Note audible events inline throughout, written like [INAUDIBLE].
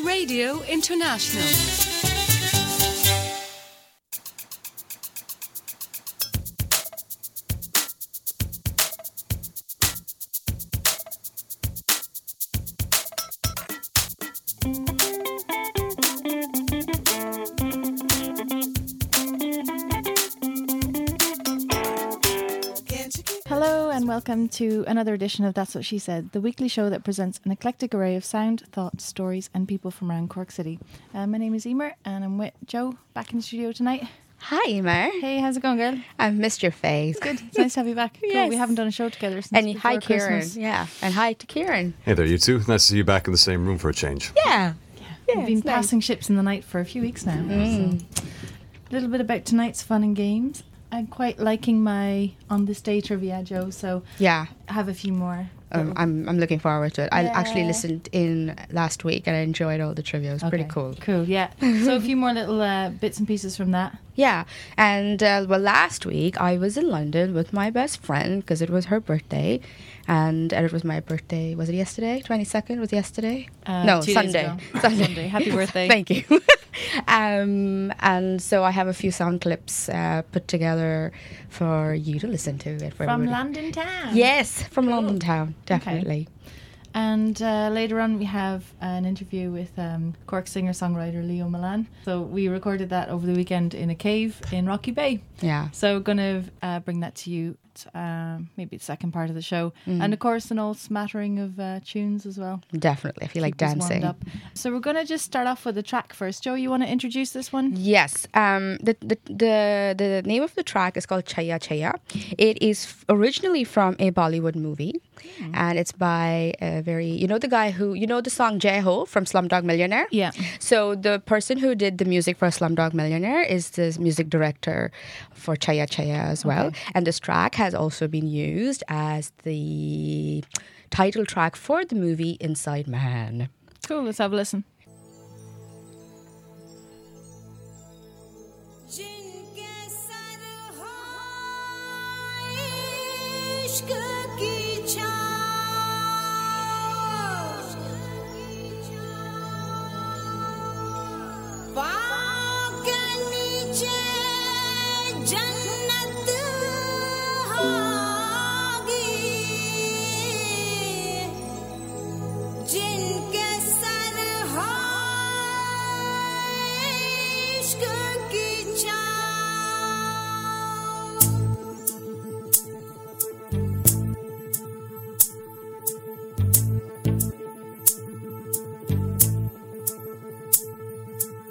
Radio International. Welcome to another edition of That's What She Said, the weekly show that presents an eclectic array of sound, thought, stories, and people from around Cork City. Uh, my name is Emer and I'm with Joe back in the studio tonight. Hi, Emer. Hey, how's it going, girl? I've missed your face. Good. It's nice to have you back. [LAUGHS] Cool. Yes. We haven't done a show together since And before hi, Kieran. Christmas. Yeah. And hi to Kieran. Hey there, you two. Nice to see you back in the same room for a change. Yeah. We've been passing ships in the night for a few weeks now. Mm. So. A little bit about tonight's fun and games. I'm quite liking my on this day trivia, Joe. So Yeah. I have a few more. Um, I'm, I'm looking forward to it. I actually listened in last week and I enjoyed all the trivia. It was pretty cool. Cool, yeah. [LAUGHS] so a few more little uh, bits and pieces from that. Yeah. And uh, well, last week I was in London with my best friend because it was her birthday. And, it was my birthday. Was it yesterday? 22nd was yesterday? Uh, no, Sunday. [LAUGHS] Sunday. Sunday. Happy birthday. [LAUGHS] Thank you. [LAUGHS] um, and so I have a few sound clips uh, put together for you to listen to. It From everybody. London town. Yes, from London town, definitely. And uh, later on, we have an interview with um, Cork singer songwriter Leo Milan. So we recorded that over the weekend in a cave in Rocky Bay. Yeah. So going to uh, bring that to you, um, maybe the second part of the show, Mm-hmm. and of course an old smattering of uh, tunes as well. Definitely. if you like Keep us warmed dancing. Up. So we're going to just start off with the track first. Joe, you want to introduce this one? Yes. Um, the, the the the name of the track is called Chaiyya Chaiyya. It is f- originally from a Bollywood movie, and it's by a very you know the guy who you know the song Jai Ho from Slumdog Millionaire. Yeah. So the person who did the music for Slumdog Millionaire is the music director for Chaiyya Chaiyya as well, and this track has also been used as the title track for the movie Inside Man. Cool. Let's have a listen.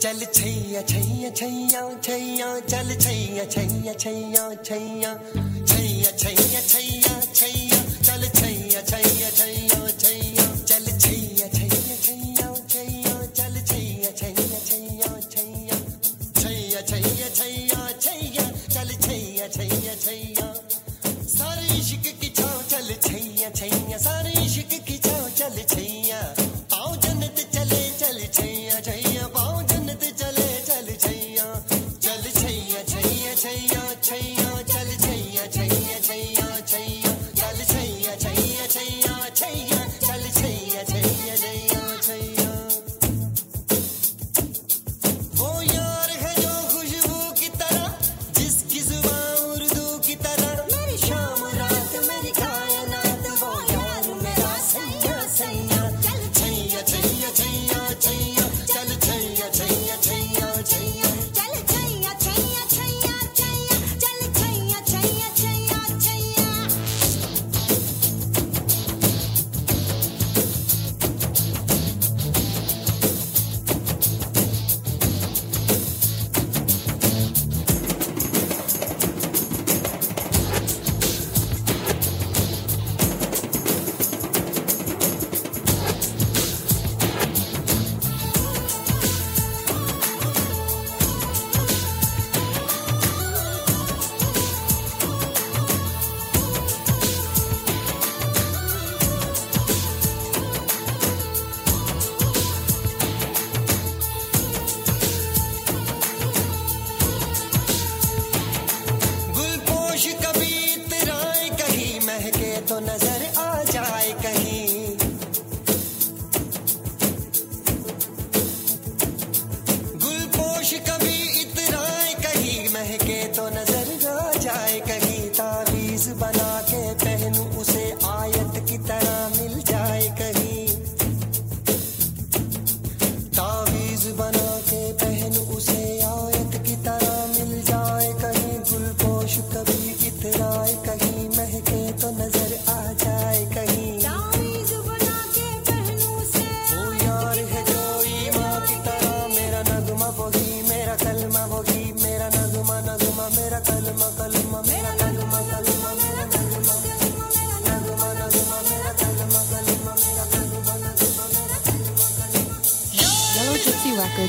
चल छैया छैया छैया छैया चल Chaiyya Chaiyya Chaiyya Chaiyya Chaiyya Chaiyya Chaiyya Chaiyya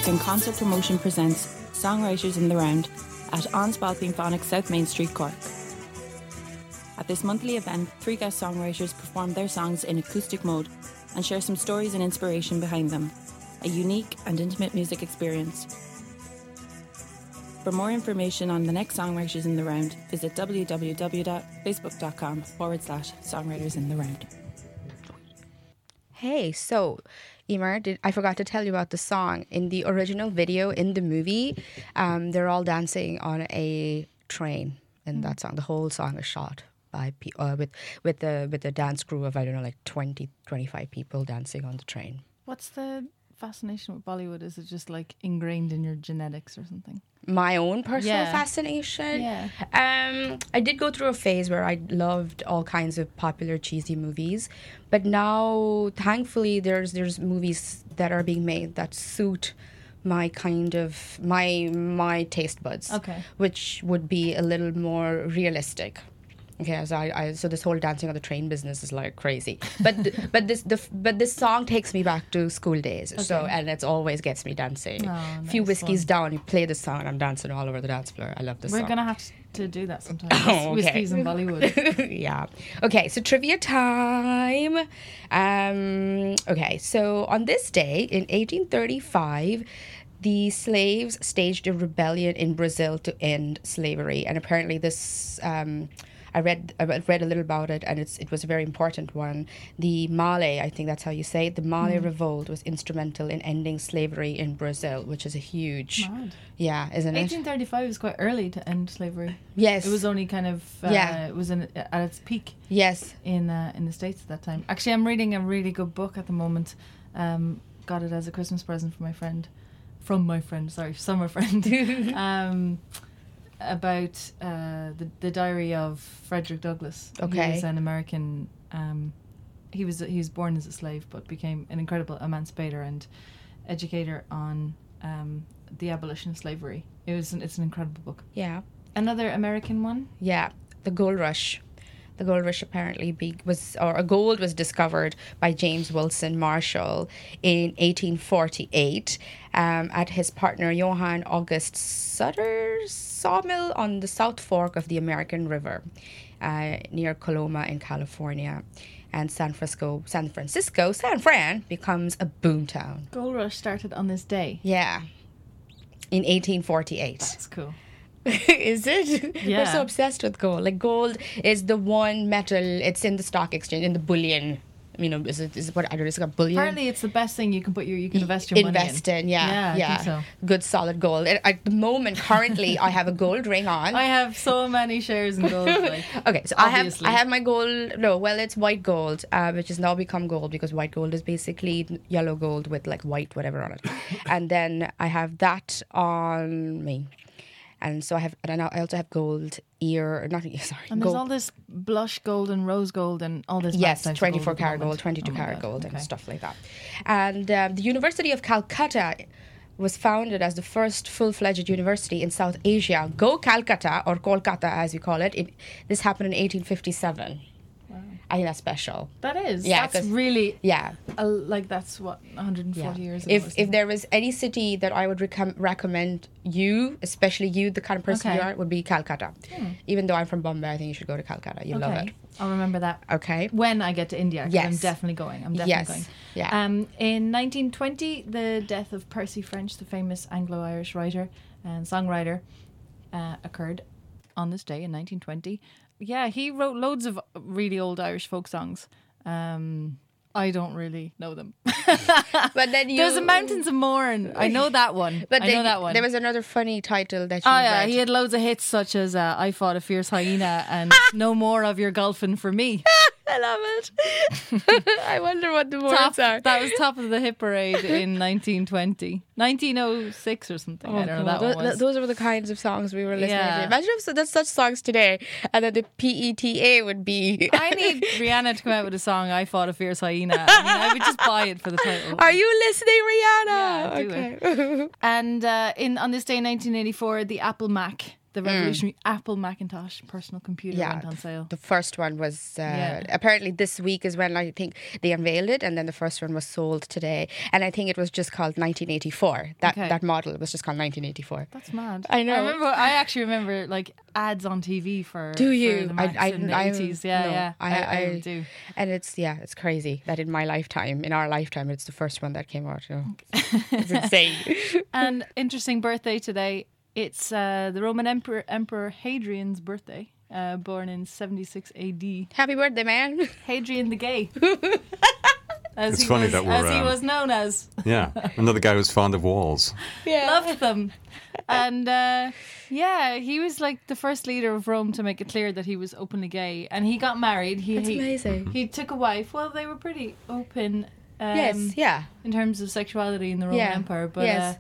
and Concert Promotion presents Songwriters in the Round at An Spailpín Fánach South Main Street, Cork. At this monthly event, three guest songwriters perform their songs in acoustic mode and share some stories and inspiration behind them. A unique and intimate music experience. For more information on the next Songwriters in the Round, visit www.facebook.com forward slash Songwriters in the Round. Hey, so Emer, did I forgot to tell you about the song in the original video in the movie? Um, they're all dancing on a train in that song. The whole song is shot by uh, with with the with the dance crew of I don't know like 20, 25 people dancing on the train. What's the fascination with Bollywood? Is it just like ingrained in your genetics or something? My own personal Yeah. fascination. Yeah. Um, I did go through a phase where I loved all kinds of popular cheesy movies, but now thankfully there's there's movies that are being made that suit my kind of my my taste buds. Okay. Which would be a little more realistic. Okay, so I, I so this whole dancing on the train business is like crazy, but th- [LAUGHS] but this the but this song takes me back to school days. So and it always gets me dancing. Oh, few nice whiskeys one. down, you play the song, and I'm dancing all over the dance floor. I love this We're song. gonna have to do that sometime. [LAUGHS] Oh, okay. Whiskies in Bollywood. [LAUGHS] yeah. Okay, so trivia time. Um, okay, so on this day in 1835, the slaves staged a rebellion in Brazil to end slavery, and apparently this. Um, I read I read a little about it, and it's it was a very important one. The Malê, I think that's how you say it. The Malê Revolt was instrumental in ending slavery in Brazil, which is a huge, Mad. yeah, isn't it? 1835 was quite early to end slavery. Yes, It was only kind of uh, Yeah. It was in, at its peak yes, in uh, in the states at that time. Actually, I'm reading a really good book at the moment. Um, got it as a Christmas present for my friend, from my friend. Sorry, summer friend. [LAUGHS] um, about uh, the the diary of Frederick Douglass. he Okay. was an American. Um, he was he was born as a slave, but became an incredible emancipator and educator on um, the abolition of slavery. It was an, it's an incredible book. yeah. Another American one. Yeah, the gold rush. The gold rush apparently be, was, or a gold was discovered by James Wilson Marshall in 1848 um, at his partner Johann August Sutter's sawmill on the South Fork of the American River, uh, near Coloma in California. And San Francisco, San Francisco, San Fran becomes a boomtown. Gold Rush started on this day. Yeah, in 1848. That's cool. [LAUGHS] is it? We're so obsessed with gold. Like gold is the one metal. It's in the stock exchange in the bullion. You know, is it is it what I don't know? It's got bullion. Apparently, it's the best thing you can put your you can invest your invest money in. Yeah, Yeah, yeah. Think so. Good solid gold. At, at the moment, currently, I have a gold [LAUGHS] ring on. I have so many shares in gold. Like, [LAUGHS] Okay, so I have I have my gold. No, well, it's white gold, uh, which has now become gold because white gold is basically yellow gold with like white whatever on it, and then I have that on me, and so I have and I also have gold ear, not [LAUGHS] sorry, and there's gold. all this blush gold and rose gold and all this. Yes, 24 gold karat gold, 22 Oh karat gold, okay. and stuff like that. And um, the University of Calcutta was founded as the first full fledged university in South Asia. Go Calcutta, or Kolkata as we call it. it this happened in 1857. I think that's special. That is. Yeah, that's really Yeah. a, like that's what 140 years ago. If if there was any city that I would recom- recommend you, especially you, the kind of person you are, would be Calcutta. Even though I'm from Bombay, I think you should go to Calcutta. You love it. I'll remember that. Okay. When I get to India, 'cause I'm definitely going. I'm definitely Yes. going. Yeah. Um, in 1920, the death of Percy French, the famous Anglo-Irish writer and songwriter, uh, occurred on this day in 1920. Yeah, he wrote loads of really old Irish folk songs. Um, I don't really know them. [LAUGHS] But then you There's a Mountains of Mourne. I know that one. But I then know that one. There was another funny title that you Oh yeah, read. he had loads of hits such as uh, "I Fought a Fierce Hyena" and [LAUGHS] "No More of Your Golfing for Me." [LAUGHS] [LAUGHS] I love it. [LAUGHS] I wonder what the words top, are. that was top of the hit parade in [LAUGHS] 1920, 1906 or something. I don't know. That Tho- one was. Oh, those were the kinds of songs we were listening Yeah. to. Imagine if so- there's such songs today, and then the PETA would be. I need Rihanna to come out with a song. I fought a fierce hyena. I mean, I would just buy it for the title. Are you listening, Rihanna? Yeah, okay. And uh, in on this day in 1984, the Apple Mac, the revolutionary Apple Macintosh personal computer Yeah, went on sale. The first one was uh, Yeah. apparently this week is when I think they unveiled it, and then the first one was sold today. And I think it was just called 1984. That Okay. that model was just called 1984. That's mad. I know. I remember. I actually remember like ads on TV for. Do for you? the Macs in the I- eighties. Yeah, no, yeah. I, I, do. And it's yeah, it's crazy that in my lifetime, in our lifetime, it's the first one that came out. You know, [LAUGHS] it's insane. And interesting birthday today. It's uh, the Roman Emperor Emperor Hadrian's birthday. Uh, born in 76 AD. Happy birthday, man! Hadrian the Gay. [LAUGHS] As It's he funny was, that we're, as he um, was known as. Yeah, another guy who's fond of walls. Yeah, loved them. And uh, yeah, he was like the first leader of Rome to make it clear that he was openly gay. And he got married. He, That's he, amazing. He took a wife. Well, they were pretty open. Um, yes, yeah. in terms of sexuality in the Roman Yeah, Empire. But yes. uh,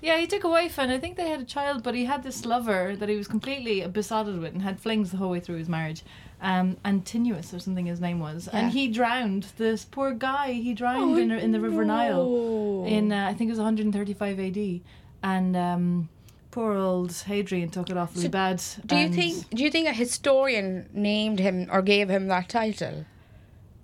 yeah, he took a wife, and I think they had a child. But he had this lover that he was completely besotted with, and had flings the whole way through his marriage. Um, Antinous or something his name was, and he drowned. This poor guy, he drowned in in the River Nile in uh, I think it was 135 AD, and. Um, Poor old Hadrian took it awfully bad. Do you think? Do you think a historian named him or gave him that title,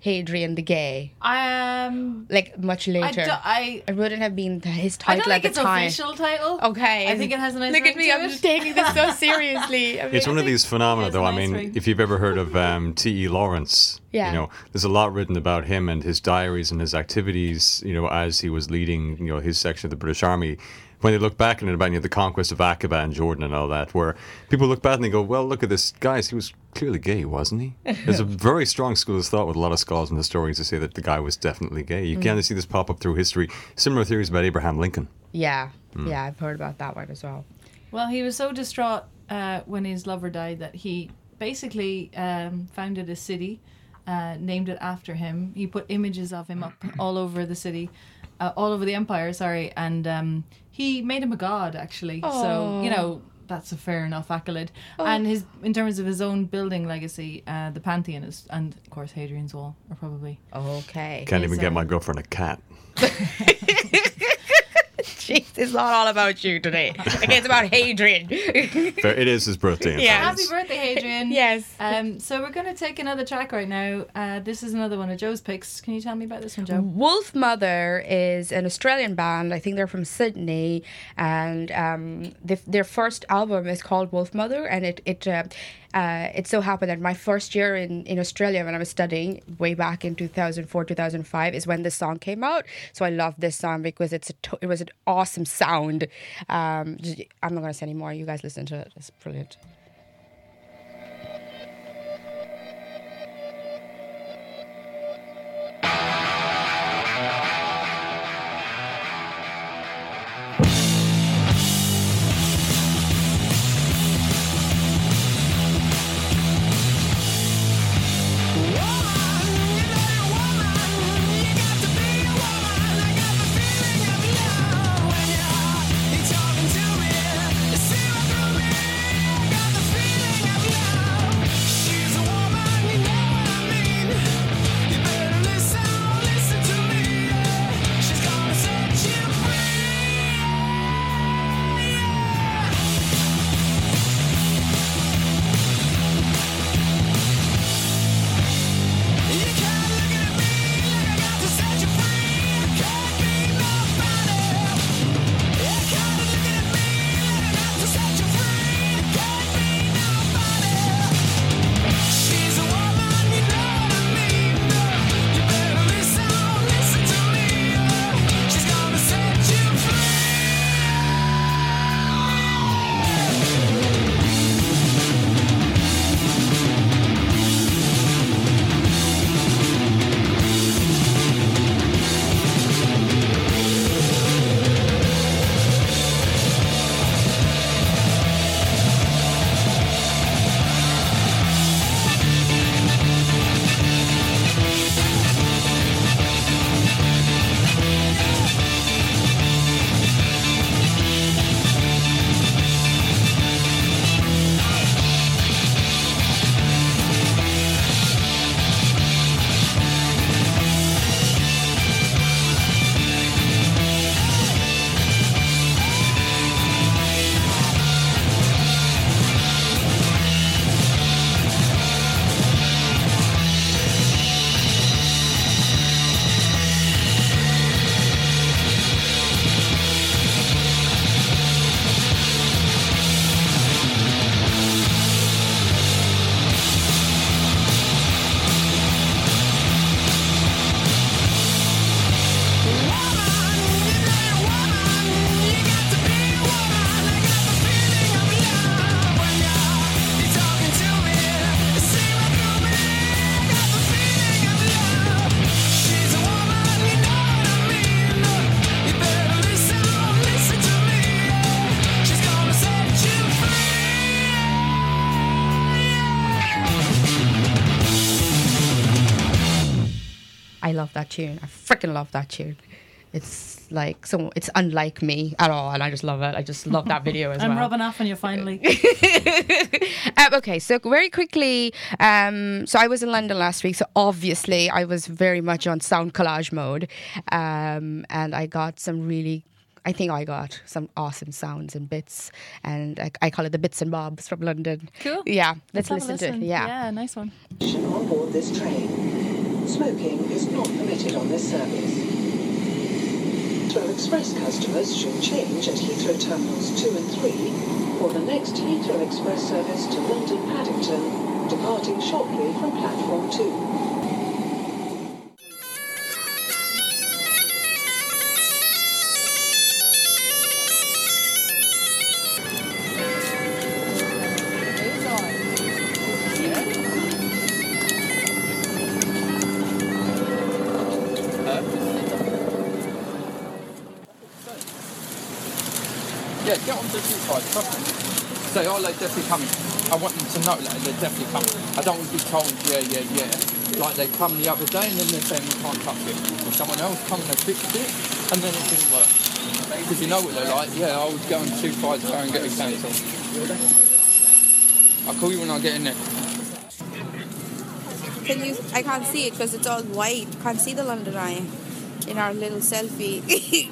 Hadrian the Gay? I um Like much I, later, do, I it wouldn't have been his title I don't title think at it's time. official title. Okay, I think it has a nice Look ring at me! to I'm it. just taking this so [LAUGHS] seriously. I It's one of these phenomena, though. a I nice mean, ring. if you've ever heard of um, T.E. Lawrence, Yeah. you know, there's a lot written about him and his diaries and his activities, you know, as he was leading, you know, his section of the British Army. When they look back on it about you know, the conquest of Aqaba and Jordan and all that, where people look back and they go, well, look at this, guys, he was clearly gay, wasn't he? [LAUGHS] There's a very strong school of thought with a lot of scholars and historians to say that the guy was definitely gay. Mm. You kind of see this pop up through history. Similar theories about Abraham Lincoln. yeah, yeah, I've heard about that one as well. Well, he was so distraught uh, when his lover died that he basically um, founded a city, uh, named it after him. He put images of him up all over the city, uh, all over the empire. Sorry, and um, he made him a god actually. So you know that's a fair enough accolade. And his in terms of his own building legacy, uh, the Pantheon is, and of course Hadrian's Wall are probably. Okay, Can't even Yes, get my girlfriend a cat. [LAUGHS] [LAUGHS] [LAUGHS] jeez, it's not all about you today. [LAUGHS] Okay, it's about Hadrian. Fair- It is his birthday. [LAUGHS] Yeah. Happy birthday, Hadrian! yes. Um, so we're going to take another track right now. Uh, this is another one of Joe's picks. Can you tell me about this one, Joe? Wolfmother is an Australian band. I think they're from Sydney, and um, the, their first album is called Wolfmother. And it it uh, uh, it so happened that my first year in, in Australia when I was studying way back in two thousand four two thousand five is when this song came out. So I love this song because it's a to- it was an awesome sound. Um, I'm not gonna say any more. You guys listen to it. It's brilliant. Tune. I freaking love that tune. It's like so. It's unlike me at all, and I just love it. I just love that video as [LAUGHS] well. I'm rubbing off on you finally. [LAUGHS] um, okay, so very quickly, um, so I was in London last week, so obviously I was very much on sound collage mode, um, and I got some really. I think I got some awesome sounds and bits, and I, I call it the bits and bobs from London. Cool. Yeah, let's, have a listen, to it. Yeah. Yeah, nice one. on board this train. Smoking is not permitted on this service. Heathrow Express customers should change at Heathrow Terminals 2 and 3 for the next Heathrow Express service to London Paddington, departing shortly from platform 2. Definitely coming. I want them to know that they're definitely coming. I don't want to be told, yeah, yeah, yeah. Like they come the other day and then they're saying we can't touch it. Or someone else come and they fixed it and then it didn't work. Because you know what they're like. Yeah, I was going too far to go and get it cancelled. I'll call you when I get in there. Can you? I can't see it because it's all white. Can't see the London Eye in our little selfie. [LAUGHS]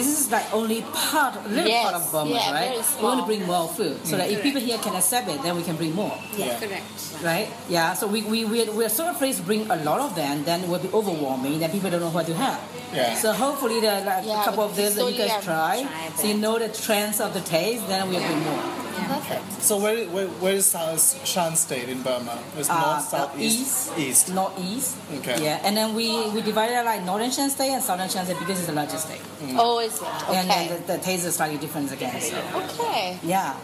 This is like only part, little Yes, part of Burma, yeah, right? We want to bring more food, so that if people here can accept it, then we can bring more, Yeah, correct. right? Yeah. So we we we we're sort of afraid to bring a lot of them, then it will be overwhelming. Then people don't know what to have. Yeah. So hopefully there are like Yeah, a couple of days that you guys I'm try, so you know the trends of the taste, then we'll bring more. Perfect. So where, where where's South Shan State in Burma? It's Uh, north, the south, east, east, east. northeast. Okay. Yeah, and then we we divided it like northern Shan State and southern Shan State because it's the largest state, Oh, is it? and then the, the taste is slightly different again. So. Okay. Yeah.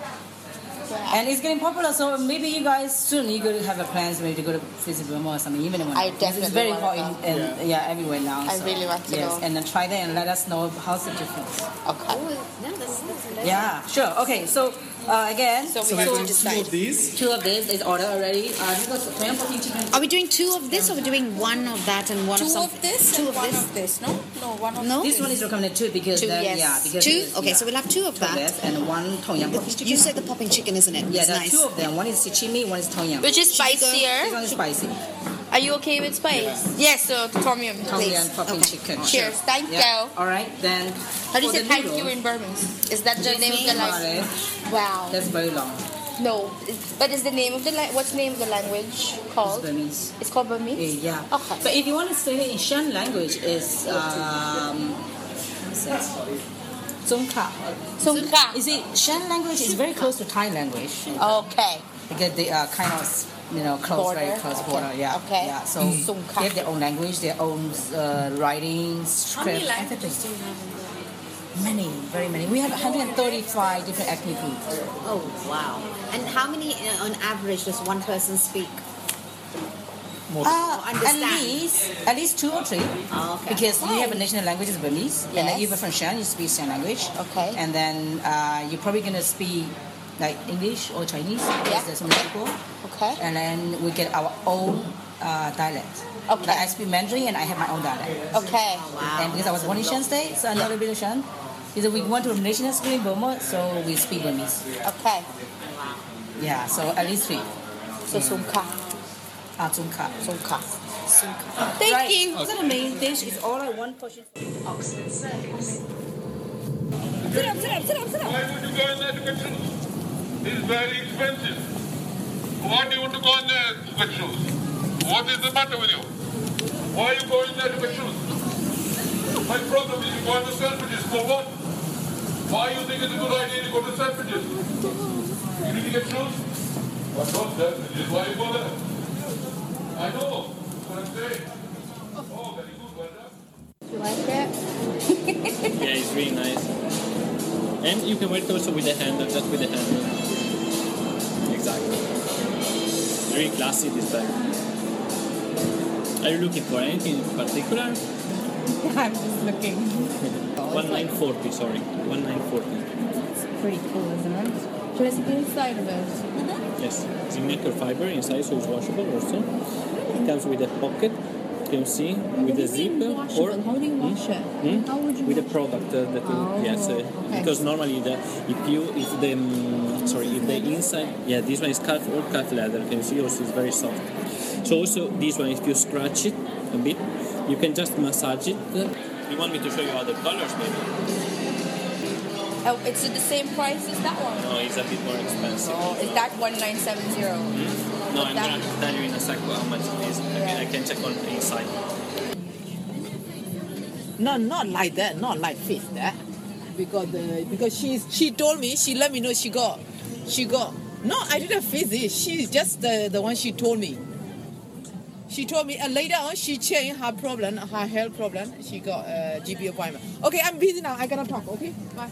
And it's getting popular, so maybe you guys soon you could have a plans maybe to go to visit Burma or something. Even when I because it's very wanna hot in, go. in yeah. everywhere now. I so, really want to yes. go. And then try that and let us know how's the difference. Okay. Yeah, sure. Okay, so uh, again, So we So have to doing two of these. two of these is ordered already. Uh, this was Korean protein chicken. Are we doing two of this or are we doing one of that and one Two of of this Two and of one this? of this, no? No, one of No? This one is recommended too because Two, then, yes. yeah, because Two? it's- Okay, yeah. so we'll have two of Two that. this and one tom yum protein chicken. You said the popping chicken, isn't it? yeah, It's there are nice. two of them. One is sashimi, one is tom yum. Which is spicier. This spicier? one is spicy. Are you okay with spice? Yes, so tom yum, Tom please. yum popping Okay. chicken. Cheers. Sure. Thank Yeah. you. All right, then. How do you say thank noodles, you in Burmese? Is that the Just name of the language? it. Wow. That's very long. No, but is the name of the la- what's the name of the language It's called? Burmese. It's called Burmese. Eh, Yeah. Okay. But if you want to say it in Shan language, it's um, Zongka. Sungka. You see, Shan language is very close to Thai language Okay. because they are kind of you know close, very Border. close Okay. border. Yeah. Okay. Yeah. So Songkha. they have their own language, their own uh, writing, script, everything. Many, very many. We have 135 different ethnic groups. Oh, wow. And how many, uh, on average, does one person speak? Uh, at least, at least two or three. Oh, okay. Because we have a national language is Burmese, and then Yes. even from Shan, you speak Shan language. Okay. And then uh, you're probably gonna speak like English or Chinese because Yeah. there's so many people. Okay. And then we get our own uh, dialect. Okay. Like I speak Mandarin and I have my own dialect. Okay. Wow. And because I was born in Shan State, so I know a little bit of Shan. Because we went to a national school in Burma, so we speak Burmese. Okay. Yeah, so at least three. So Sungka. Ah, Zungka. Sungka. Thank right. you. So the main dish is all like one portion. Oxford Circus. Sit up, sit up, sit up, sit up. Why would you go in that direction? It's very expensive. Why do you want to go in there to get shoes? What is the matter with you? Why are you going there to get shoes? My problem is you go to Selfridges for what? Why you think it's a good idea to go to Selfridges? You need to get shoes? What not Selfridges? Why you go there? I know. That's what I'm saying. Oh, very good. Well done. You like it? [LAUGHS] Yeah, it's really nice. And you can wear it also with the handle, just with the handle. Exactly. Very classy this bag. Are you looking for anything in particular? [LAUGHS] I'm just looking. [LAUGHS] One nine forty, sorry. One nine forty. It's pretty cool, isn't it? Should the inside of it? Yes. It's in microfiber inside, so it's washable also. It comes with a pocket. you Can you see with the zip or How do you wash it? Hmm? How would you with a product uh, that you, Oh, yes uh, okay. because normally the if you if the um, sorry if the inside yeah this one is cut or calf leather can you see also it's very soft so also this one if you scratch it a bit you can just massage it you want me to show you other colors maybe Oh, it's the same price as that one. no it's a bit more expensive Oh, is that one nine seven zero? Hmm? no I'm gonna tell you in a sec how much it is I can, I can check on the inside No, not like that. Not like fit that. Eh? Because the because she's she told me she let me know she got she got no I didn't fix it. She's just the the one she told me. She told me and later on she changed her problem her health problem. She got a GP appointment. Okay, I'm busy now. I gotta talk. Okay, bye.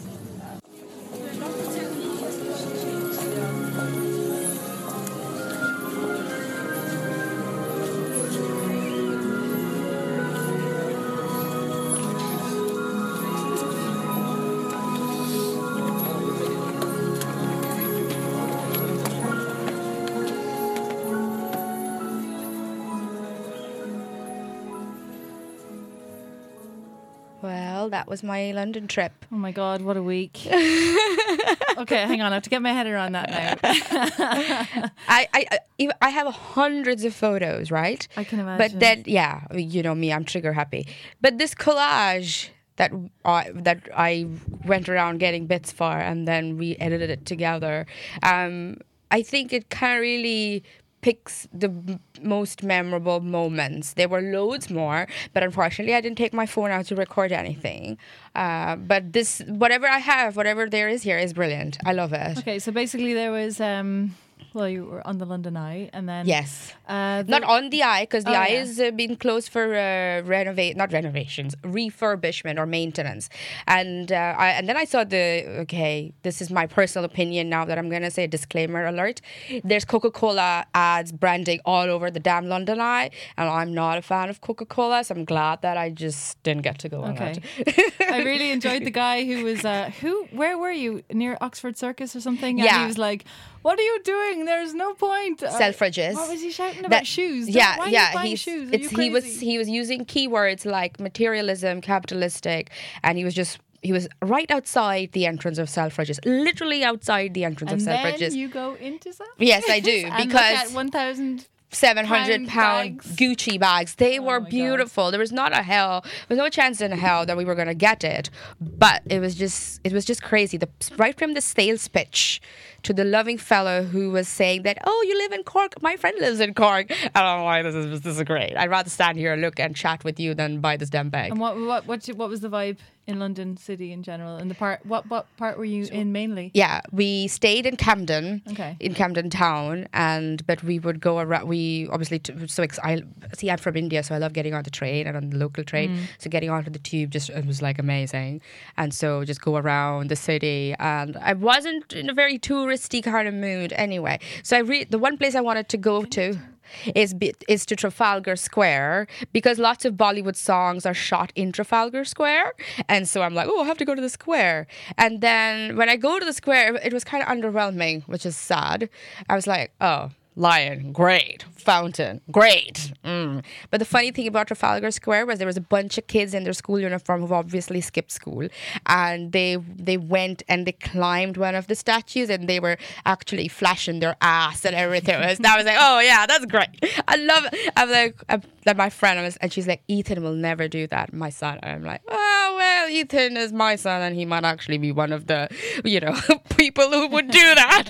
That was my London trip. Oh my god, what a week. [LAUGHS] okay, hang on, I have to get my head around that now. [LAUGHS] I, I, I- have hundreds of photos, right? I can imagine. But then, yeah, you know me, I'm trigger happy. But this collage that I that I went around getting bits for, and then we edited it together. Um, I think it kind of really picks the most memorable moments. There were loads more, but unfortunately, I didn't take my phone out to record anything. Uh, but this, whatever I have, whatever there is here, is brilliant. I love it. Okay, so basically there was um well you were on the London Eye and then Yes. uh, Not on the eye, because the Oh, eye yeah. has uh, been closed for uh, renovate, not renovations, refurbishment or maintenance. And uh, I, and then I saw the okay, this is my personal opinion now that I'm gonna say a disclaimer alert. There's Coca-Cola ads branding all over the damn London Eye, and I'm not a fan of Coca-Cola, so I'm glad that I just didn't get to go on Okay. that. I really enjoyed the guy who was uh who where were you near Oxford Circus or something? And Yeah. he was like, "What are you doing? There's no point." Uh, Selfridges. What was he shouting about That- shoes? Don't- Yeah, yeah. he's, shoes? It's, he was he was using keywords like materialism, capitalistic, and he was just he was right outside the entrance of Selfridges, literally outside the entrance and of then Selfridges. you go into Selfridges. Yes, I do, [LAUGHS] because- one thousand. Seven hundred pound bags. Oh Gucci bags. They oh were beautiful. There was not a hell. There was no chance in hell that we were gonna get it. But it was just it was just crazy. The right from the sales pitch to the loving fellow who was saying that, oh, you live in Cork. My friend lives in Cork. And I'm like, this is this is great. I'd rather stand here and look and chat with you than buy this damn bag. And what what what what was the vibe in London City in general? And the part what what part were you in mainly? Yeah, we stayed in Camden, Okay. in Camden Town, and but we would go around. We obviously t- so ex- I see I'm from India, so I love getting on the train and on the local train. Mm. So getting onto the tube just it was like amazing, and so just go around the city. And I wasn't in a very touristy kind of mood anyway. So I re- the one place I wanted to go to is is to Trafalgar Square because lots of Bollywood songs are shot in Trafalgar Square, and so I'm like, oh, I have to go to the square. And then when I go to the square, it was kind of underwhelming, which is sad. I was like, oh. Lion, great. Fountain, great. Mm. But the funny thing about Trafalgar Square was there was a bunch of kids in their school uniform who've obviously skipped school, and they they went and they climbed one of the statues, and they were actually flashing their ass and everything. And I was like, oh yeah, that's great. I love. It. I'm like, I'm, like my friend was, and she's like, Ethan will never do that. My son. And I'm like, oh well, Ethan is my son, and he might actually be one of the, you know, [LAUGHS] people who would do that.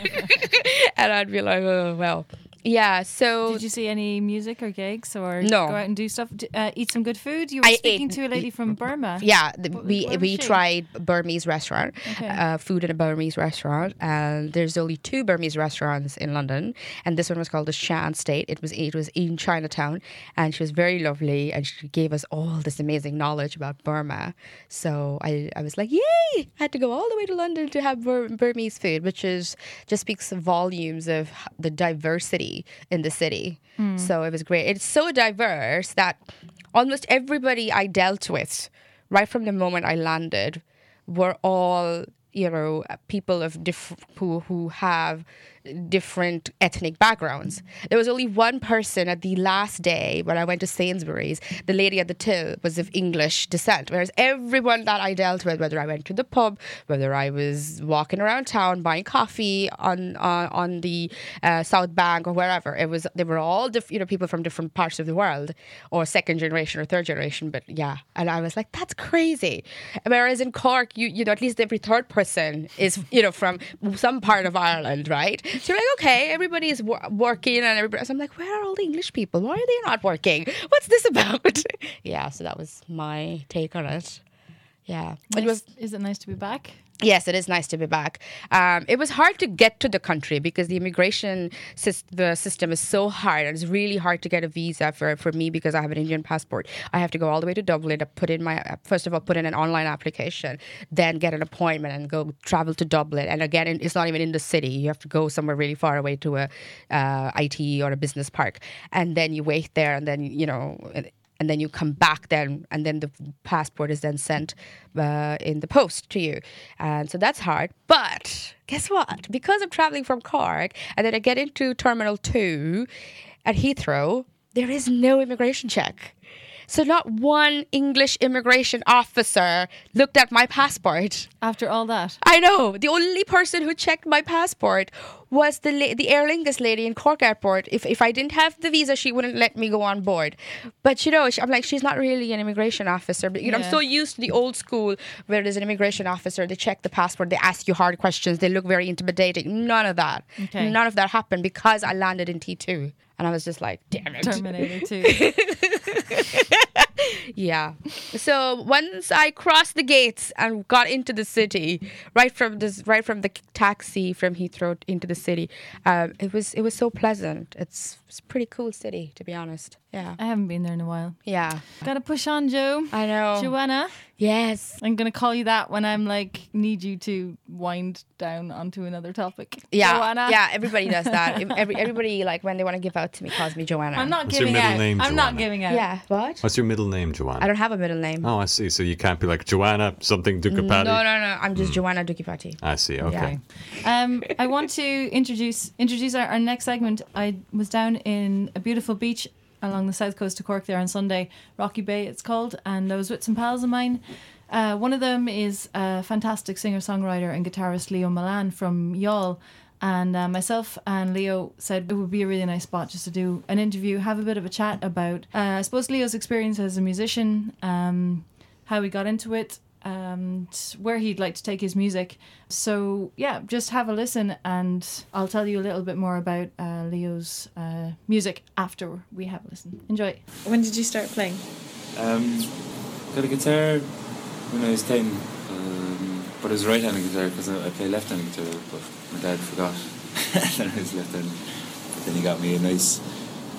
[LAUGHS] and I'd be like, oh well. Yeah. So Did you see any music or gigs or No. go out and do stuff? Uh, eat some good food. You were I speaking ate- to a lady from Burma. Yeah, the, we we she? tried Burmese restaurant, Okay. uh, food in a Burmese restaurant, and there's only two Burmese restaurants in London, and this one was called the Shan State. It was it was in Chinatown, and she was very lovely, and she gave us all this amazing knowledge about Burma. So I I was like, yay! I had to go all the way to London to have Bur- Burmese food, which is just speaks volumes of the diversity in the city. Mm. So it was great. It's so diverse that almost everybody I dealt with, right from the moment I landed, were all you know people of diff- who who have different ethnic backgrounds. There was only one person at the last day when I went to Sainsbury's. The lady at the till was of English descent, whereas everyone that I dealt with, whether I went to the pub, whether I was walking around town buying coffee on on, on the uh, South Bank or wherever, it was they were all diff- you know people from different parts of the world, or second generation or third generation. But yeah, and I was like, that's crazy. Whereas in Cork, you you know at least every third person is you know from some part of Ireland, right? So you're like, okay, everybody is wo- working, and everybody. So I'm like, where are all the English people? Why are they not working? What's this about? [LAUGHS] yeah, so that was my take on it. Yeah, it was. Is it nice to be back? Yes, it is nice to be back. Um, it was hard to get to the country because the immigration sys- the system is so hard. It's really hard to get a visa for, for me because I have an Indian passport. I have to go all the way to Dublin to put in my first of all put in an online application, then get an appointment and go travel to Dublin. And again, it's not even in the city. You have to go somewhere really far away to a uh, IT or a business park, and then you wait there, and then you know and then you come back then and then the passport is then sent uh, in the post to you. And so that's hard. But guess what? Because i'm traveling from cork and then i get into terminal 2 at heathrow there is no immigration check so not one english immigration officer looked at my passport After all that, I know. The only person who checked my passport was the la- the Aer Lingus lady in Cork Airport. If if I didn't have the visa, she wouldn't let me go on board. But you know, she- I'm like, she's not really an immigration officer. But you know, I'm so used to the old school where there's an immigration officer. They check the passport. They ask you hard questions. They look very intimidating. None of that. Okay. None of that happened because I landed in T2, and I was just like, damn it. Terminator 2. [LAUGHS] yeah. So once I crossed the gates and got into the city, right from this, right from the taxi from Heathrow into the city, um, it was it was so pleasant. It's it's a pretty cool city, to be honest. Yeah. I haven't been there in a while. Yeah. Gotta push on, Joe. I know. Joanna. Yes. I'm gonna call you that when I'm like need you to wind down onto another topic. Yeah. Joanna. Yeah. Everybody does that. Every, everybody like when they want to give out to me calls me Joanna. I'm not What's your giving middle out. name, I'm not giving out. Yeah. What? What's your middle name, Joanna? I don't have a middle name. Oh, I see. So you can't be like Joanna something no, Ducapati. no, no. I'm just Joanna Dukipati. I see. Okay. Um, I want to introduce introduce our, our next segment. I was down in a beautiful beach along the south coast of Cork there on Sunday, Rocky Bay it's called, and I was with some pals of mine. Uh, one of them is a fantastic singer songwriter and guitarist Leo Milan from Youghal. And uh, myself and Leo said it would be a really nice spot just to do an interview, have a bit of a chat about, uh, I suppose, Leo's experience as a musician, um, how he got into it, and where he'd like to take his music. So, yeah, just have a listen, and I'll tell you a little bit more about uh, Leo's uh, music after we have a listen. Enjoy. When did you start playing? Um, got a guitar when I was 10, um, but it was right-handed guitar because I, play left-handed guitar, but my dad forgot [LAUGHS] that I was left-handed. But then he got me a nice,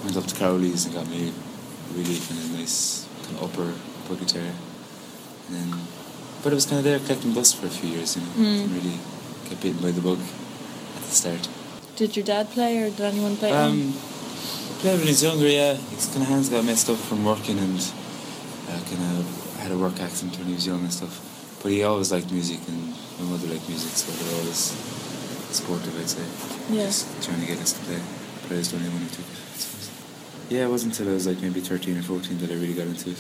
went up to Crowley's and got me a really kind of nice kind of upper, upper guitar. And then, but it was kind of there collecting dust for a few years, you know. Mm. Really get bitten by the bug at the start. Did your dad play or did anyone play? Um, yeah, when he was younger, yeah, his kind of hands got messed up from working and uh, kind of had a work accident when he was young and stuff. But he always liked music and my mother liked music, so they were always supportive, I'd say. Yeah. Just trying to get us to play. But I was only one took it. Yeah, it wasn't until I was like maybe 13 or 14 that I really got into it.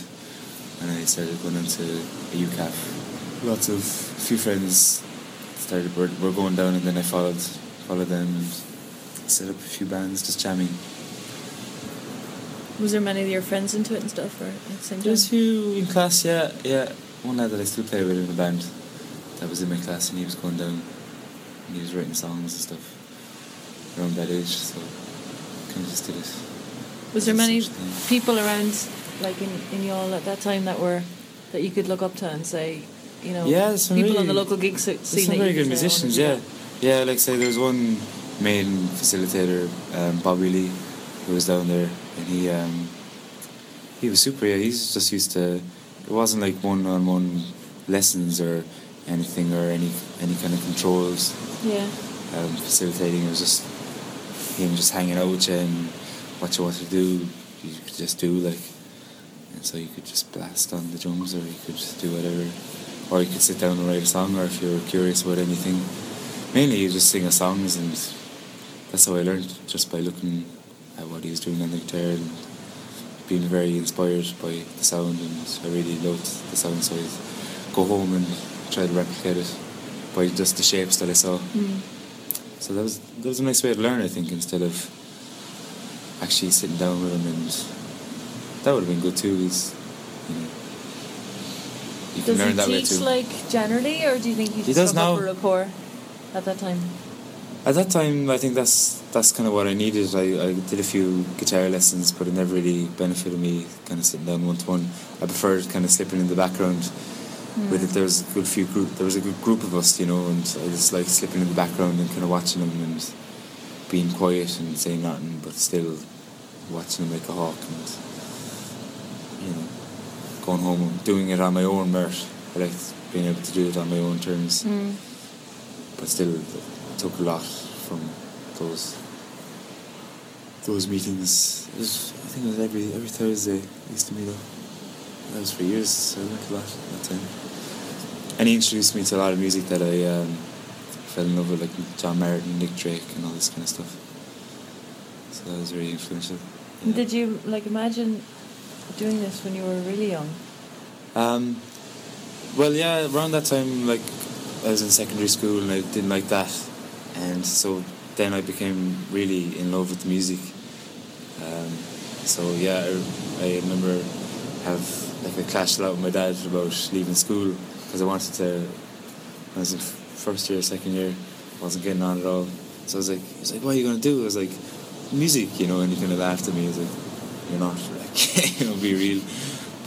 And I started going into a UCAF. Lots of, a few friends started, were, were going down and then I followed, followed them and set up a few bands, just jamming. Was there many of your friends into it and stuff, or at the same time? There's a few in class, yeah, yeah. One lad that I still play with in the band, that was in my class, and he was going down, and he was writing songs and stuff around that age. So kind of just did it. Was there many people around, like in in Youghal at that time, that were that you could look up to and say, you know, Yeah, people really, on the local gig scene. some very good say, musicians. do Yeah, yeah. Like say, there's one main facilitator, um, Bobby Lee, who was down there, and he um, he was super. Yeah, he's just used to. It wasn't like one-on-one lessons or anything or any any kind of controls. Yeah. um, facilitating. It was just him just hanging out with you and what you want to do, you could just do like. And so you could just blast on the drums, or you could just do whatever, or you could sit down and write a song, or if you were curious about anything. Mainly, you just sing a songs, and that's how I learned just by looking at what he was doing on the guitar and being very inspired by the sound, and I really loved the sound. So I'd go home and try to replicate it by just the shapes that I saw. Mm. So that was that was a nice way to learn, I think, instead of actually sitting down with them, and that would have been good too. Is you know, you can Does learn he that way teach like generally, or do you think he He just does now. a rapport at that time? At that time, I think that's that's kind of what I needed. I, I did a few guitar lessons, but it never really benefited me. Kind of sitting down one to one. I preferred kind of slipping in the background. With it, there was a good few group. There was a good group of us, you know, and I just like slipping in the background and kind of watching them and being quiet and saying nothing, but still watching them like a hawk and you know going home and doing it on my own merit. I liked being able to do it on my own terms Mm. but still took a lot from those those meetings. It was, I think it was every every Thursday I used to meet up. That was for years, so I learned a lot that time. And he introduced me to a lot of music that I um, fell in love with, like John Martyn, Nick Drake, and all this kind of stuff. So that was very influential. Did you like imagine doing this when you were really young? Um, well, yeah, around that time, like I was in secondary school and I didn't like that, and so then I became really in love with music. Um, so yeah, I, I remember have like I clashed a lot with my dad about leaving school because I wanted to. When I was in first year, second year, wasn't getting on at all. So I was like, he was like, what are you gonna do? I was like, music, you know, and he kind of laughed at me. He was like, you're not, [LAUGHS] like, you know, be real.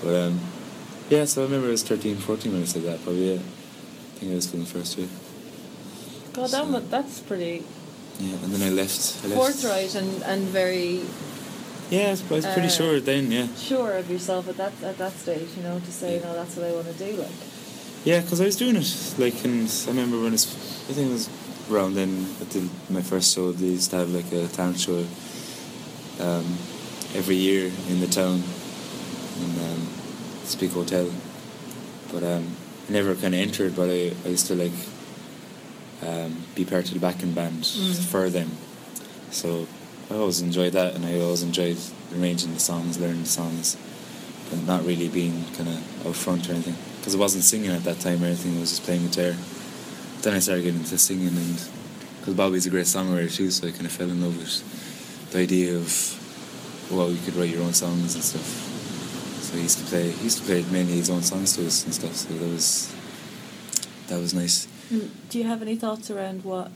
But um, yeah, so I remember I was 13, 14 when I said that, probably, yeah. I think I was in first year. God, that mu- that's pretty Yeah, and then I left. I left. forthright and, and very Yeah, I was, pretty Uh, sure then, yeah. sure of yourself at that at that stage. You know, to say no, that's what I want to do. Like, Yeah, because I was doing it. Like, and I remember when it's, I think it was around then, I did my first show, they used to have like a town show um, every year in the town, in um, big hotel. But um, I never kind of entered, but I, I used to like um, be part of the backing band Mm. for them. So I always enjoyed that, and I always enjoyed arranging the songs, learning the songs, and not really being kind of out front or anything. Because I wasn't singing at that time or anything, I was just playing guitar. Then I started getting into singing, and because Bobby's a great songwriter too, so I kind of fell in love with the idea of well, you could write your own songs and stuff. So he used to play. He used to play mainly his own songs to us and stuff. So that was that was nice. Mm, do you have any thoughts around what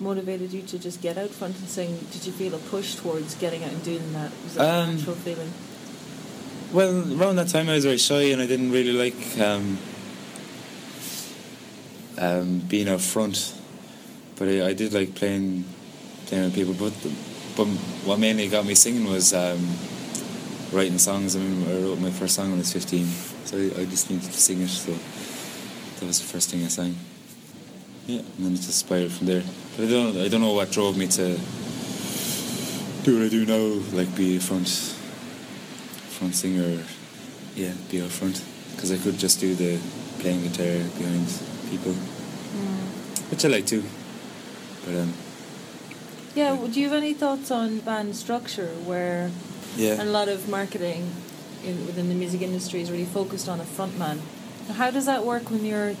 motivated you to just get out front and sing? Did you feel a push towards getting out and doing that? Was that a Um, natural feeling? Well, around that time I was very shy and I didn't really like um, um, being out front. But I, I did like playing, playing with people. But but what mainly got me singing was um, writing songs. I mean, I wrote my first song when I was fifteen, so I, I just needed to sing it. So that was the first thing I sang. Yeah, and then it just spiraled from there. But I don't I don't know what drove me to do what I do now, like be a front front singer, yeah, be out front. Because I could just do the playing guitar behind people, which I like too. But um, Yeah, well, do you have any thoughts on band structure where Yeah. a lot of marketing in, within the music industry is really focused on a frontman? How does that work when you're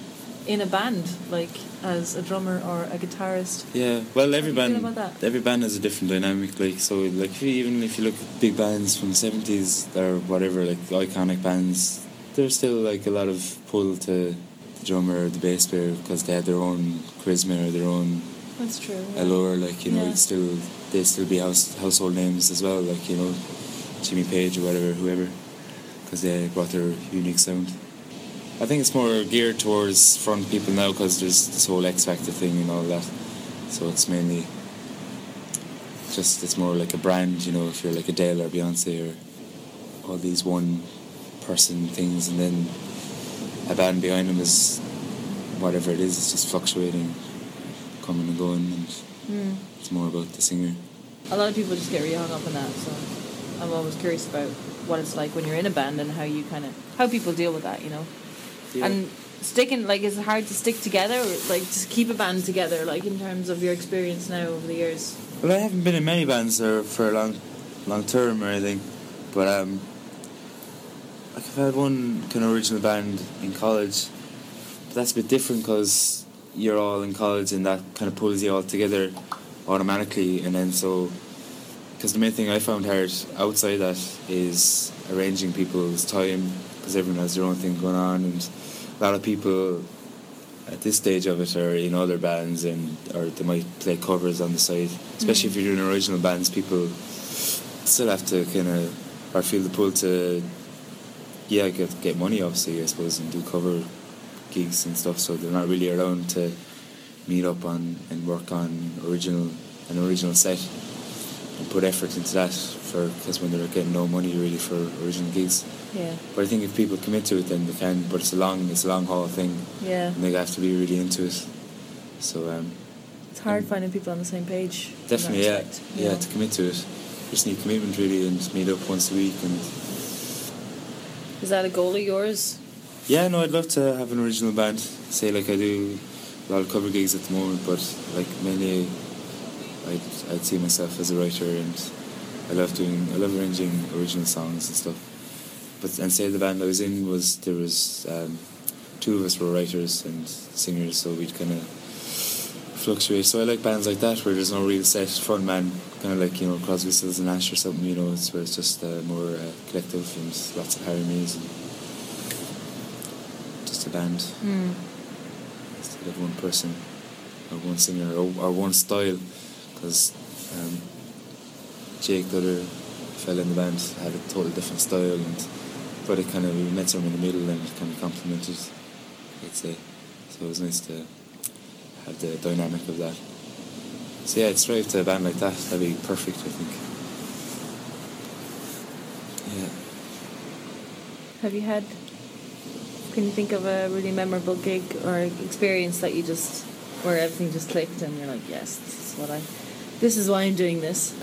in a band, like as a drummer or a guitarist? yeah, well, every How do you feel band every band has a different dynamic. Like so, like if you, even if you look at big bands from the seventies or whatever, like iconic bands, there's still like a lot of pull to the drummer or the bass player because they had their own charisma or their own That's true. yeah. allure. Like you know, Yeah. it's still they still be house, household names as well, like you know, Jimmy Page or whatever, whoever, because they brought their unique sound. I think it's more geared towards front people now because there's this whole X Factor thing and all that. So it's mainly just it's more like a brand, you know, if you're like Adele or Beyonce or all these one person things, and then a band behind them is whatever it is. It's just fluctuating, coming and going, and Mm. it's more about the singer. A lot of people just get really hung up on that, so I'm always curious about what it's like when you're in a band and how you kind of how people deal with that, you know. Yeah. And sticking like is it hard to stick together, or, like to keep a band together, like in terms of your experience now over the years. Well, I haven't been in many bands there for a long, long term or anything, but um, like I've had one kind of original band in college. But that's a bit different because you're all in college and that kind of pulls you all together automatically, and then so. Because the main thing I found hard outside that is arranging people's time, because everyone has their own thing going on, and a lot of people at this stage of it are in other bands and or they might play covers on the side. Especially Mm. if you're doing original bands, people still have to kind of or feel the pull to yeah get get money obviously I suppose and do cover gigs and stuff. So they're not really around to meet up on and work on original an original set and put effort into that for because when they're getting no money really for original gigs. Yeah. But I think if people commit to it, then they can. But it's a long, it's a long haul thing. Yeah. And they have to be really into it. So um, It's hard finding people on the same page. definitely, yeah, respect, yeah, know. to commit to it. You just need commitment really, and meet up once a week. And Is that a goal of yours? yeah, no, I'd love to have an original band. Say like I do a lot of cover gigs at the moment, but like mainly, I'd I'd see myself as a writer, and I love doing, I love arranging original songs and stuff. But and say the band I was in was there was um, two of us were writers and singers, so we'd kind of fluctuate. So I like bands like that where there's no real set front man, kind of like you know Crosby, Stills and Nash or something. You know, it's where it's just uh, more uh, collective and lots of harmonies and just a band Mm. instead of one person or one singer or, or one style. Because um, Jake, the other fella in the band, had a totally different style, and but it kind of we met somewhere in the middle and it kind of complemented. I'd say so. It was nice to have the dynamic of that. So yeah, I'd strive to a band like that. That'd be perfect, I think. Yeah. Have you had? Can you think of a really memorable gig or experience that you just, where everything just clicked and you're like, yes, this is what I, this is why I'm doing this.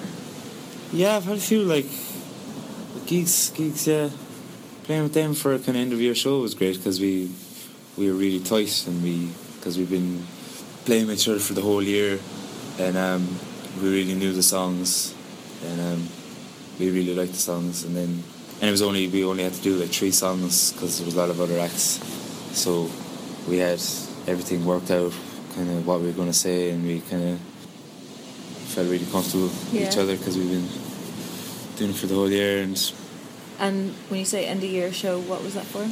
Yeah, I've had a few like geeks, geeks. Yeah, playing with them for a kind of end of year show was great because we we were really tight and we because we've been playing with each other for the whole year and um, we really knew the songs and um, we really liked the songs and then and it was only we only had to do like three songs because there was a lot of other acts so we had everything worked out kind of what we were going to say and we kind of felt really comfortable with each other because we've been doing it for the whole year and And when you say end of year show, what was that for?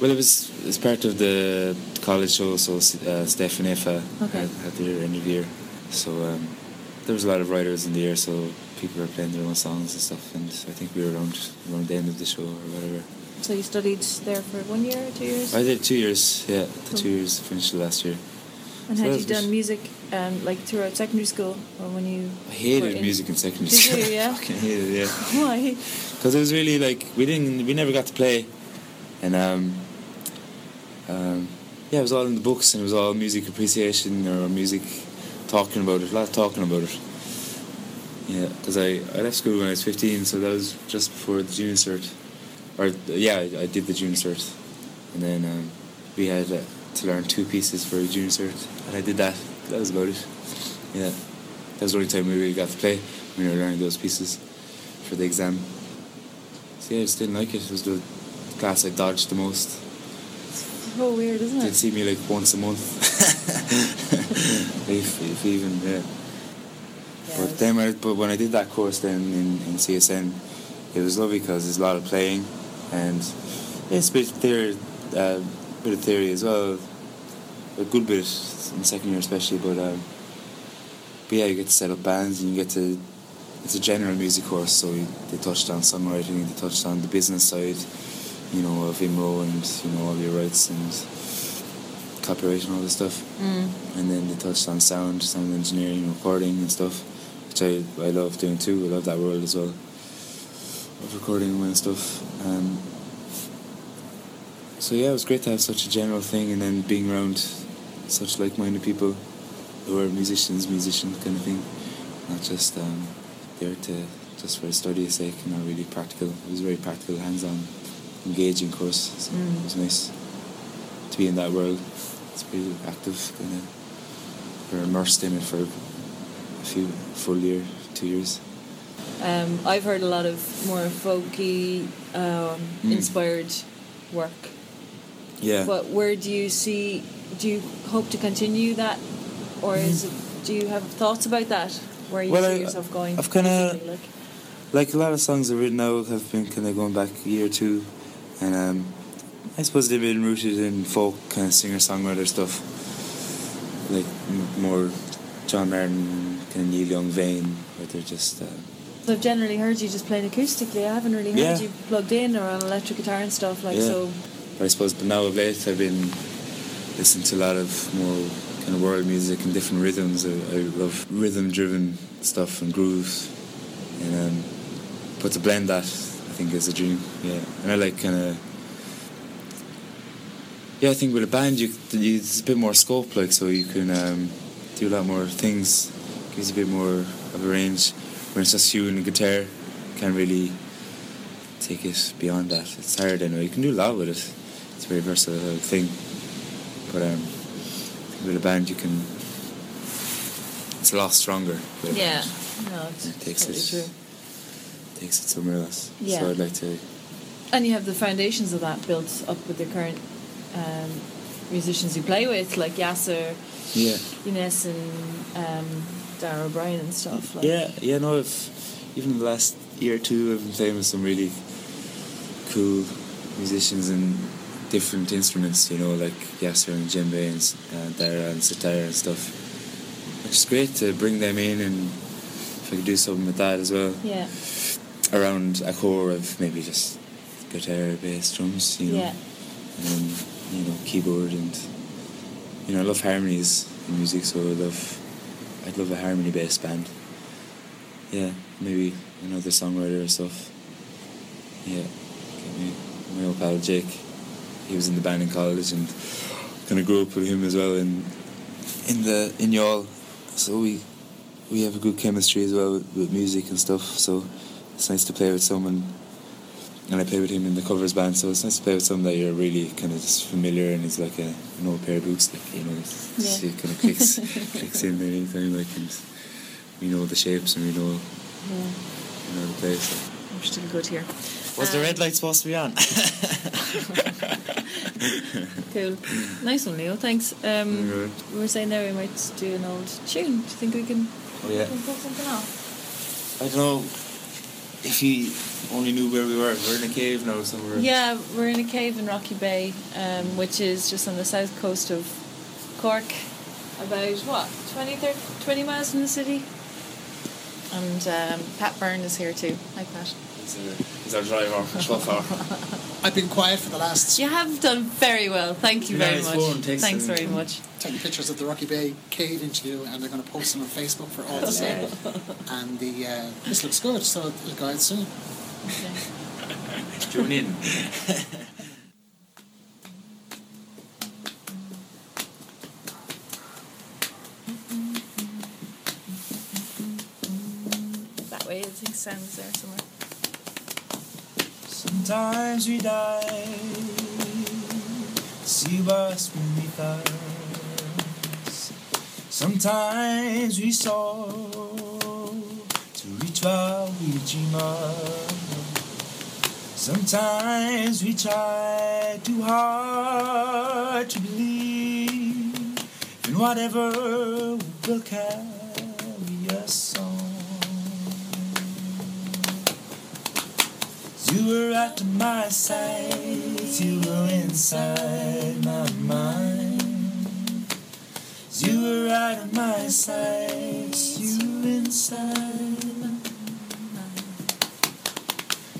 well it was it's part of the college show so uh, Steph and Aoife Okay. had, had their end of year so um, there was a lot of writers in the year so people were playing their own songs and stuff and I think we were around around the end of the show or whatever So you studied there for one year or two years? I did two years yeah the Cool. two years finished last year And So had you done music um, like throughout secondary school or when you? I hated in- music in secondary Did school you? [LAUGHS] Yeah. fucking hated it yeah [LAUGHS] Why? because it was really like we didn't we never got to play and um, um, yeah it was all in the books and it was all music appreciation or music talking about it a lot of talking about it yeah because I, I left school when I was 15 so that was just before the junior cert or yeah I, I did the junior cert and then um, we had uh, to learn two pieces for a junior cert and I did that that was about it yeah that was the only time we really got to play when we were learning those pieces for the exam so yeah, I just didn't like it. It was the class I dodged the most. So weird, isn't They'd see me like once a month. [LAUGHS] [LAUGHS] if, if even, yeah. but then, when I, but when I did that course then in, in CSN, it was lovely because there's a lot of playing and it's a bit of theory, uh, bit of theory as well. A good bit in second year especially, but um, but yeah, you get to set up bands and you get to. It's a general music course, so you, they touched on songwriting, they touched on the business side, you know, of IMRO and you know all your rights and copyright and all this stuff. Mm. And then they touched on sound, sound engineering, recording and stuff, which I I love doing too. I love that world as well of recording and stuff. Um, so yeah, it was great to have such a general thing, and then being around such like-minded people who are musicians, musicians kind of thing, not just um, there to just for study's sake, and not really practical. It was a very practical, hands-on, engaging course. So Mm. It was nice to be in that world. It's pretty active, kind of. We're immersed in it for a few full year, two years. Um, I've heard a lot of more folky um, Mm. inspired work. Yeah. But where do you see? Do you hope to continue that, or is it? Do you have thoughts about that? Where you Well, see I- yourself going? I've kinda- like? like a lot of songs I've written out have been kind of going back a year or two, and um, I suppose they've been rooted in folk kind of singer songwriter stuff, like m- more John Martyn kind of Neil Young vein, where they're just uh, I've generally heard you just playing acoustically. I haven't really heard Yeah. you plugged in or on electric guitar and stuff. Like yeah. so. But I suppose, but now of late I've been listening to a lot of more kind of world music and different rhythms. I, I love rhythm-driven stuff and grooves, and um, but to blend that, I think is a dream. Yeah, and I like kind of. Yeah, I think with a band, you, you it's a bit more scope, like so you can um, do a lot more things. Gives a bit more of a range. When it's just you and a guitar, can't really take it beyond that. It's hard anyway. You can do a lot with it. It's a very versatile thing. But um, with a band, you can. It's a lot stronger. Yeah. No, it's It takes totally it. true. Takes it somewhere else. Yeah. So I'd like to. And you have the foundations of that built up with the current um, musicians you play with, like Yasser, Yeah. Ines, and um, Dara O'Brien and stuff. Like. Yeah, yeah, no, if even the last year or two, I've been playing with some really cool musicians and different instruments, you know, like Yasser and djembe and uh, Dara and sitar and stuff. Which is great to bring them in and if I could do something with that as well. Yeah. Around a core of maybe just guitar, bass, drums, you know. Yeah. And you know, keyboard and, you know, I love harmonies in music, so I love, I'd love a harmony based band. Yeah, maybe another songwriter or stuff. Yeah, get me. My old pal Jake, he was in the band in college and kind of grew up with him as well in in the in Youghal. So we we have a good chemistry as well with, with music and stuff. So it's nice to play with someone. And I play with him in the covers band, so it's nice to play with someone that you're really kind of just familiar and he's like a, an old pair of boots, like you know, it's, Yeah. it [LAUGHS] kind of clicks clicks in there anytime, like and we know the shapes and we know Yeah. you know the place. I'm still good here. Was the Um, red light supposed to be on? [LAUGHS] Cool. Nice one, Leo. Thanks. Um, Alright. We were saying there we might do an old tune. Do you think we can, Oh yeah. can pull something off? I don't know if he only knew where we were. We're in a cave now somewhere. Yeah, we're in a cave in Rocky Bay, um, which is just on the south coast of Cork, about what 20, 30, 20 miles from the city. And um, Pat Byrne is here too. Hi, Pat. He's our driver, chauffeur. I've been quiet for the last. You have done very well. Thank you Yeah, very much. Thanks very much. Taking pictures of the Rocky Bay cave interview, and they're going to post them on Facebook for all to see. [LAUGHS] And the uh, this looks good, so it'll go out soon. [LAUGHS] Tune in. That way, I think sounds there somewhere. Sometimes we die, see what's beneath us. Sometimes we soar to reach what we dream of. Sometimes we try too hard to believe in whatever we'll carry us on. You were at my side, you were inside my mind. You were right on my side, you were inside my mind.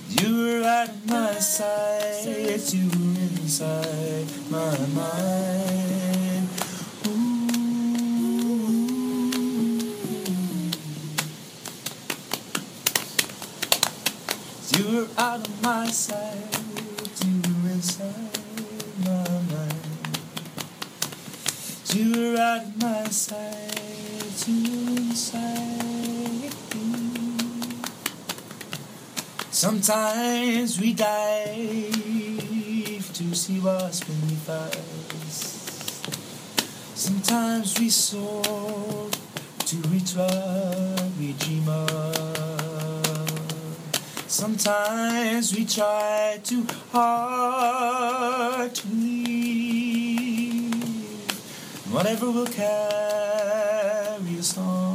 You were right on my side, you were inside my mind. Out of my sight, you were inside my mind. You were out on my side, you were inside me. Sometimes we dive to see what's beneath us. Sometimes we soar to reach what we dream of. Sometimes we try too hard to leave. Whatever will carry us on.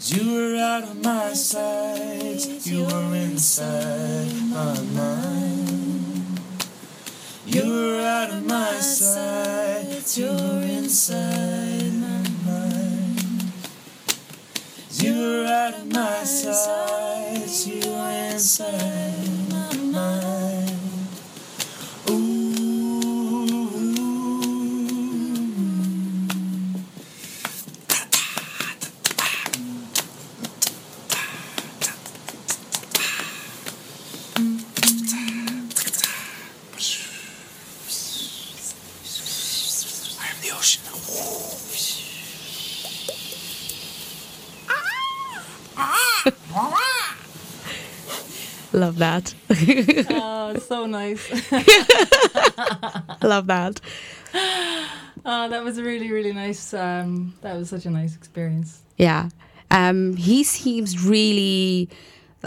You were out of my sight, you were inside my mind. You were out of my sight, you were inside were on my side, you were nice. [LAUGHS] [LAUGHS] Love that. Oh, that was a really, really nice. Um, that was such a nice experience. Yeah. Um, he seems really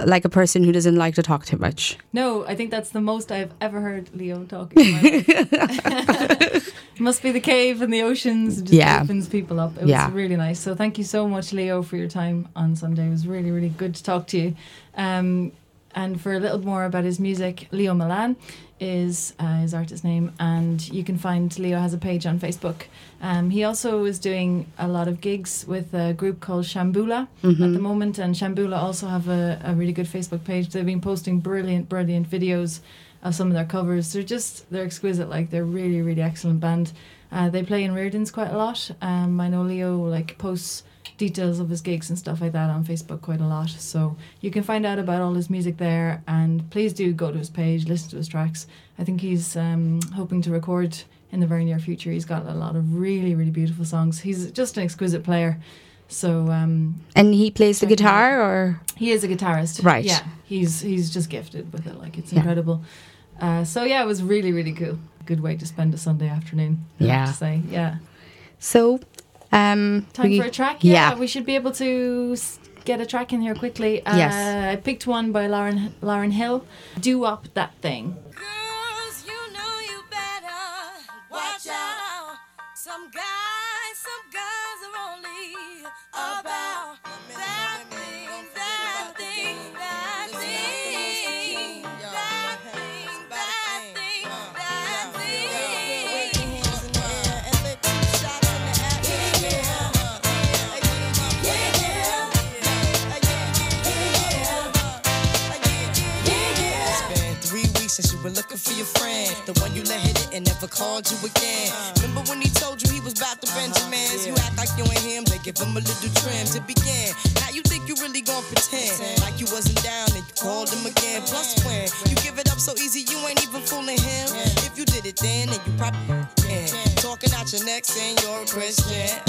like a person who doesn't like to talk too much. No, I think that's the most I've ever heard Leo talking. in. [LAUGHS] Must be the cave and the oceans. It just Yeah. opens people up. It Yeah. was really nice. So thank you so much, Leo, for your time on Sunday. It was really, really good to talk to you. Um, and for a little more about his music, Leo Milan is uh, his artist name, and you can find Leo has a page on Facebook. Um, he also is doing a lot of gigs with a group called Shambula at Mhm. the moment, and Shambula also have a, a really good Facebook page. They've been posting brilliant, brilliant videos of some of their covers. They're just they're exquisite. Like they're really, really excellent band. Uh, they play in Reardon's quite a lot. Um, I know Leo like posts details of his gigs and stuff like that on Facebook quite a lot. So you can find out about all his music there. And please do go to his page, listen to his tracks. I think he's um, hoping to record in the very near future. He's got a lot of really, really beautiful songs. He's just an exquisite player. So um, And he plays the guitar or he is a guitarist. Right. Yeah. He's he's just gifted with it. Like it's Yeah. incredible. Uh, so yeah, it was really, really cool. Good way to spend a Sunday afternoon. I have Yeah. to say. Yeah. so um Time we- for a track? Yeah, yeah. we should be able to get a track in here quickly. Uh, Yes. I picked one by Lauryn Lauryn Hill. Do up that thing. Watch out. Some guys, for your friend. The one you let hit it and never called you again. Remember when he told you he was about to Benjamins? You act like you ain't him, they give him a little trim to begin. Now you think you really gon' pretend like you wasn't down and you called him again. Plus when you give it up so easy, you ain't even fooling him. If you did it then, then you probably can. Talking out your neck saying you're a Christian.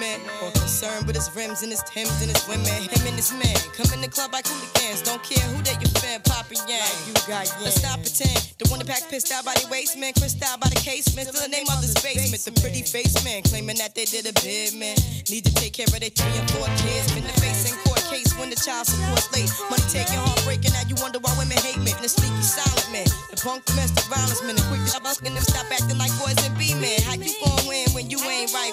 Man. More concerned with his rims and his Timbs and his women. Him and his man come in the club like hooligans. Don't care who they your fan, Papa Yang. Like You got Let's stop pretend. The one that pack pissed out by the waist, man. Crissed out by the casement. Still the name of the basement. The pretty face man claiming that they did a bid, man. Need to take care of their three and four kids. Been the face in court case when the child support late. Money taking, heartbreaking. Now you wonder why women hate me. The sneaky silent man. The punk domestic violence man. The quick to asking them stop acting like boys and be men. How you gon' win when you ain't right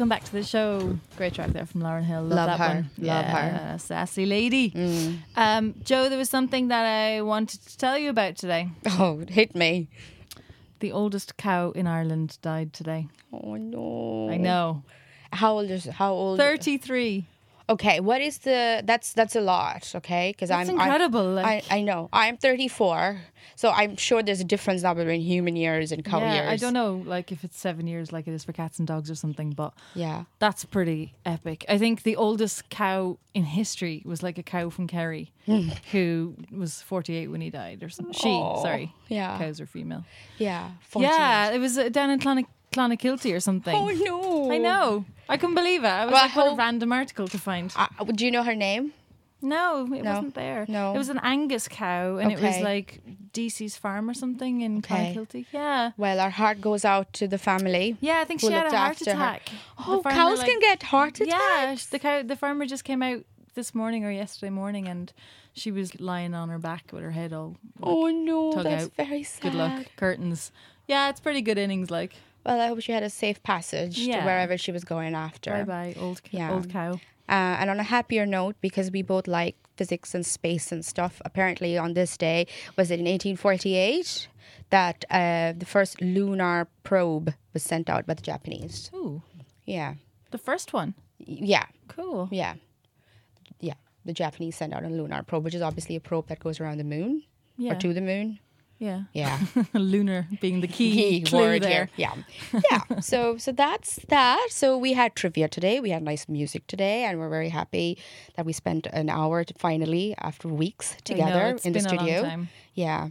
Welcome back to the show. Great track there from Lauryn Hill. Love, Love that her. one. Love her. Mm. Yeah, Sassy lady. Um, Joe, there was something that I wanted to tell you about today. Oh, hit me. The oldest cow in Ireland died today. Oh no. I know. How old is how old? 33. Okay, what is the that's that's a lot, okay? Because I'm incredible, I, like- I I know. I'm 34. So I'm sure there's a difference now between human years and cow yeah, years. I don't know, like if it's seven years, like it is for cats and dogs or something, but Yeah. that's pretty epic. I think the oldest cow in history was like a cow from Kerry, Hmm. who was 48 when he died, or something. She, Aw, sorry, yeah. cows are female. Yeah. Yeah, it was uh, down in Clonakilty or something. Oh no. I know. I couldn't believe it. I was Well, like, what a random article to find. Uh, do you know her name? No, it No. wasn't there. No. It was an Angus cow, and it was Okay. like DC's farm or something in Okay. Clonakilty. Yeah. Well, our heart goes out to the family. Yeah, I think who she had looked a heart after her. attack. The Oh, farmer, cows like- can get heart attacks. Yeah, the cow, the farmer just came out this morning or yesterday morning, and she was lying on her back with her head all. like, Oh no, tug that's out. very sad. Good luck, curtains. Yeah, it's pretty good innings. Like, Well, I hope she had a safe passage Yeah. to wherever she was going after. bye bye, old c- old cow. Uh, and on a happier note, because we both like physics and space and stuff, apparently on this day, was it in 1848, that uh, the first lunar probe was sent out by the Japanese. Ooh, Yeah. the first one. Yeah. Cool. Yeah. Yeah. The Japanese sent out a lunar probe, which is obviously a probe that goes around the moon Yeah. or to the moon. Yeah. Yeah. [LAUGHS] Lunar being the key, Key word there. here. Yeah. Yeah. [LAUGHS] so so that's that. So we had trivia today. We had nice music today, and we're very happy that we spent an hour to finally after weeks know, together it's in the been a long studio. time. Yeah.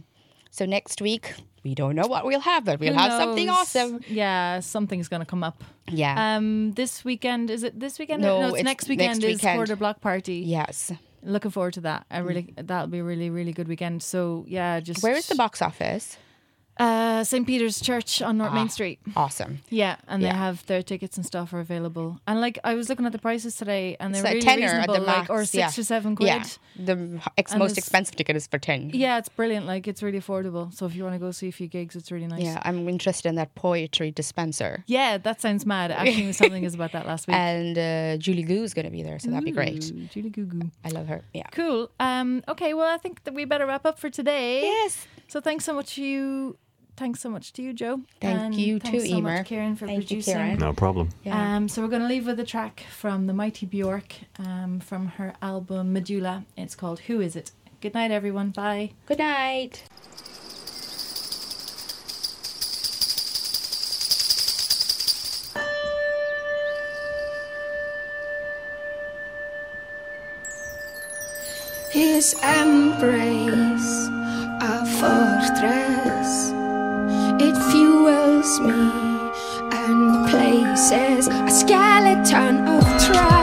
So next week we don't know what we'll have, but we'll Who have something awesome. Yeah, something's gonna come up. Yeah. Um, this weekend is it this weekend? No, it's, it's next next weekend. is weekend. quarter block party. Yes. Looking forward to that. I really mm. that'll be a really really good weekend. So yeah, just Where is the box office? Uh, St. Peter's Church on North Ah, Main Street. Awesome. Yeah, and Yeah. they have their tickets and stuff are available. And like I was looking at the prices today, and they're It's really reasonable, the like or six yeah. or seven quid. Yeah. The ex- most expensive ticket is for ten. Yeah, it's brilliant. Like it's really affordable. So if you want to go see a few gigs, it's really nice. Yeah, I'm interested in that poetry dispenser. Yeah, that sounds mad. Actually, was telling us about that last week. [LAUGHS] And uh, Julie Goo is going to be there, so that'd be great. Julie Goo Goo. I love her. Yeah. Cool. Um. Okay. Well, I think that we better wrap up for today. Yes. So thanks so much to you. Thanks so much to you, Joe. Thank And you thanks too, so Emer. much, Kieran, for Thank you, producing. Kieran. No problem. Yeah. Um, so we're going to leave with a track from the Mighty Bjork um, from her album Medulla. It's called Who Is It? Good night, everyone. Bye. Good night. his embrace a fortress. Fuels me and places a skeleton of trust